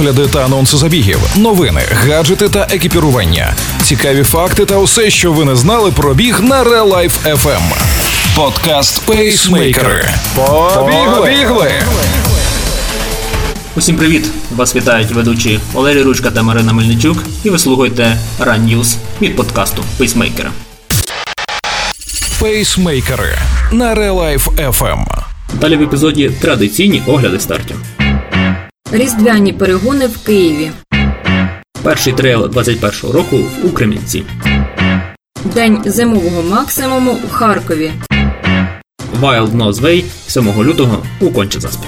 огляди та анонси забігів, новини, гаджети та екіпірування, цікаві факти та усе, що ви не знали про біг на Real Life FM. Подкаст Пейсмейкери. Побігли! Усім привіт! Вас вітають ведучі Валерій Ручка та Марина Мельничук, і ви слухаєте Run News від подкасту Пейсмейкера. Пейсмейкери на Real Life FM. Далі в епізоді традиційні огляди стартів. Різдвяні перегони в Києві. Перший трейл 21-го року в Укремінці. День зимового максимуму в Харкові. Wild Nose Way 7 лютого у Конча-Заспі.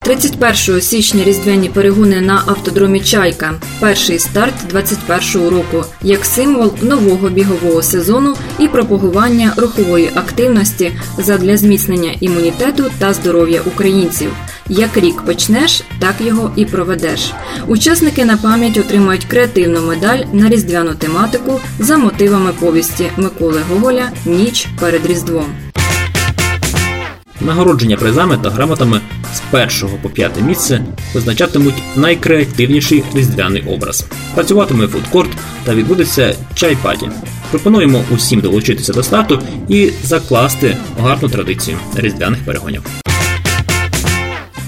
31 січня різдвяні перегони на автодромі Чайка. Перший старт 21-го року як символ нового бігового сезону і пропагування рухової активності задля зміцнення імунітету та здоров'я українців. Як рік почнеш, так його і проведеш. Учасники на пам'ять отримають креативну медаль на різдвяну тематику за мотивами повісті Миколи Гоголя Ніч перед Різдвом. Нагородження призами та грамотами з першого по п'яте місце визначатимуть найкреативніший різдвяний образ. Працюватиме фудкорт та відбудеться чай-паті. Пропонуємо усім долучитися до старту і закласти гарну традицію різдвяних перегонів.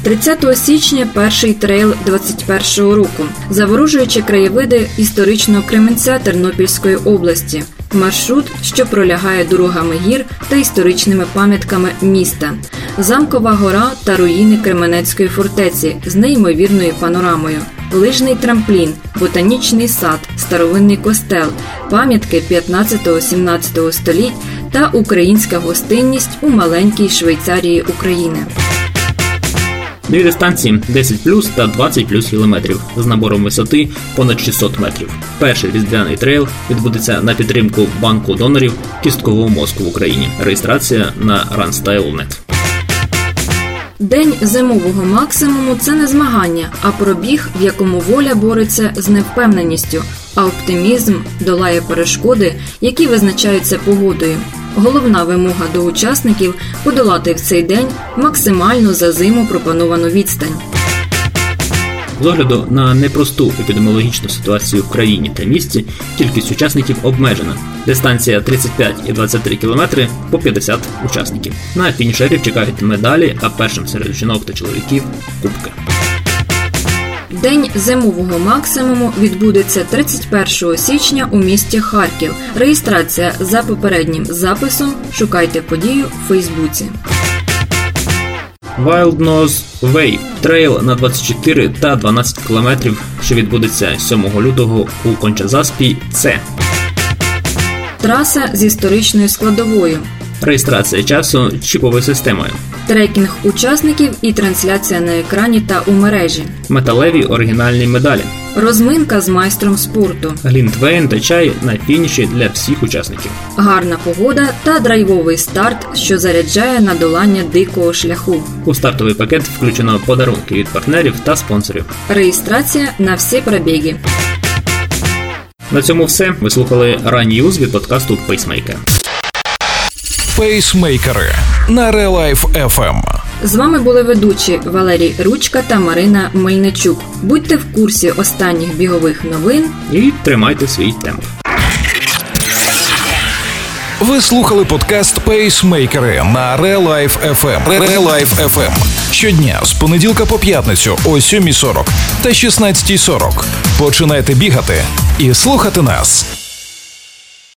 30 січня перший трейл 21-го року, заворожуючи краєвиди історичного Кременця Тернопільської області. Маршрут, що пролягає дорогами гір та історичними пам'ятками міста, замкова гора та руїни Кременецької фортеці з неймовірною панорамою, лижний трамплін, ботанічний сад, старовинний костел, пам'ятки 15-17 століть та українська гостинність у маленькій Швейцарії України. Дві дистанції 10 плюс та 20 плюс кілометрів з набором висоти понад 600 метрів. Перший різдвяний трейл відбудеться на підтримку банку донорів кісткового мозку в Україні. Реєстрація на runstyle.net. День зимового максимуму це не змагання, а пробіг, в якому воля бореться з невпевненістю, а оптимізм долає перешкоди, які визначаються погодою. Головна вимога до учасників подолати в цей день максимально за зиму пропоновану відстань. З огляду на непросту епідеміологічну ситуацію в країні та місті, кількість учасників обмежена. Дистанція 35 і 23 кілометри по 50 учасників. На фінішерів чекають медалі, а першим серед жінок та чоловіків кубки. День зимового максимуму відбудеться 31 січня у місті Харків. Реєстрація за попереднім записом. Шукайте подію в Фейсбуці. Wild Nose Way – трейл на 24 та 12 кілометрів, що відбудеться 7 лютого у Кончазаспі. Це Траса з історичною складовою. Реєстрація часу чіповою системою, Трекінг учасників і трансляція на екрані та у мережі. металеві оригінальні медалі, Розминка з майстром спорту. глінтвейн та чай на фініші для всіх учасників. Гарна погода та драйвовий старт, що заряджає на долання дикого шляху. У стартовий пакет включено подарунки від партнерів та спонсорів. Реєстрація на всі пробіги. На цьому все. Ви слухали News від подкасту Pacemaker. Пейсмейкери на Real Life FM. З вами були ведучі Валерій Ручка та Марина Мельничук. Будьте в курсі останніх бігових новин. І тримайте свій темп. Ви слухали подкаст Пейсмейкери на Real Life FM. Real Life FM. Щодня з понеділка по п'ятницю о 7.40 та 16.40. Починайте бігати і слухати нас.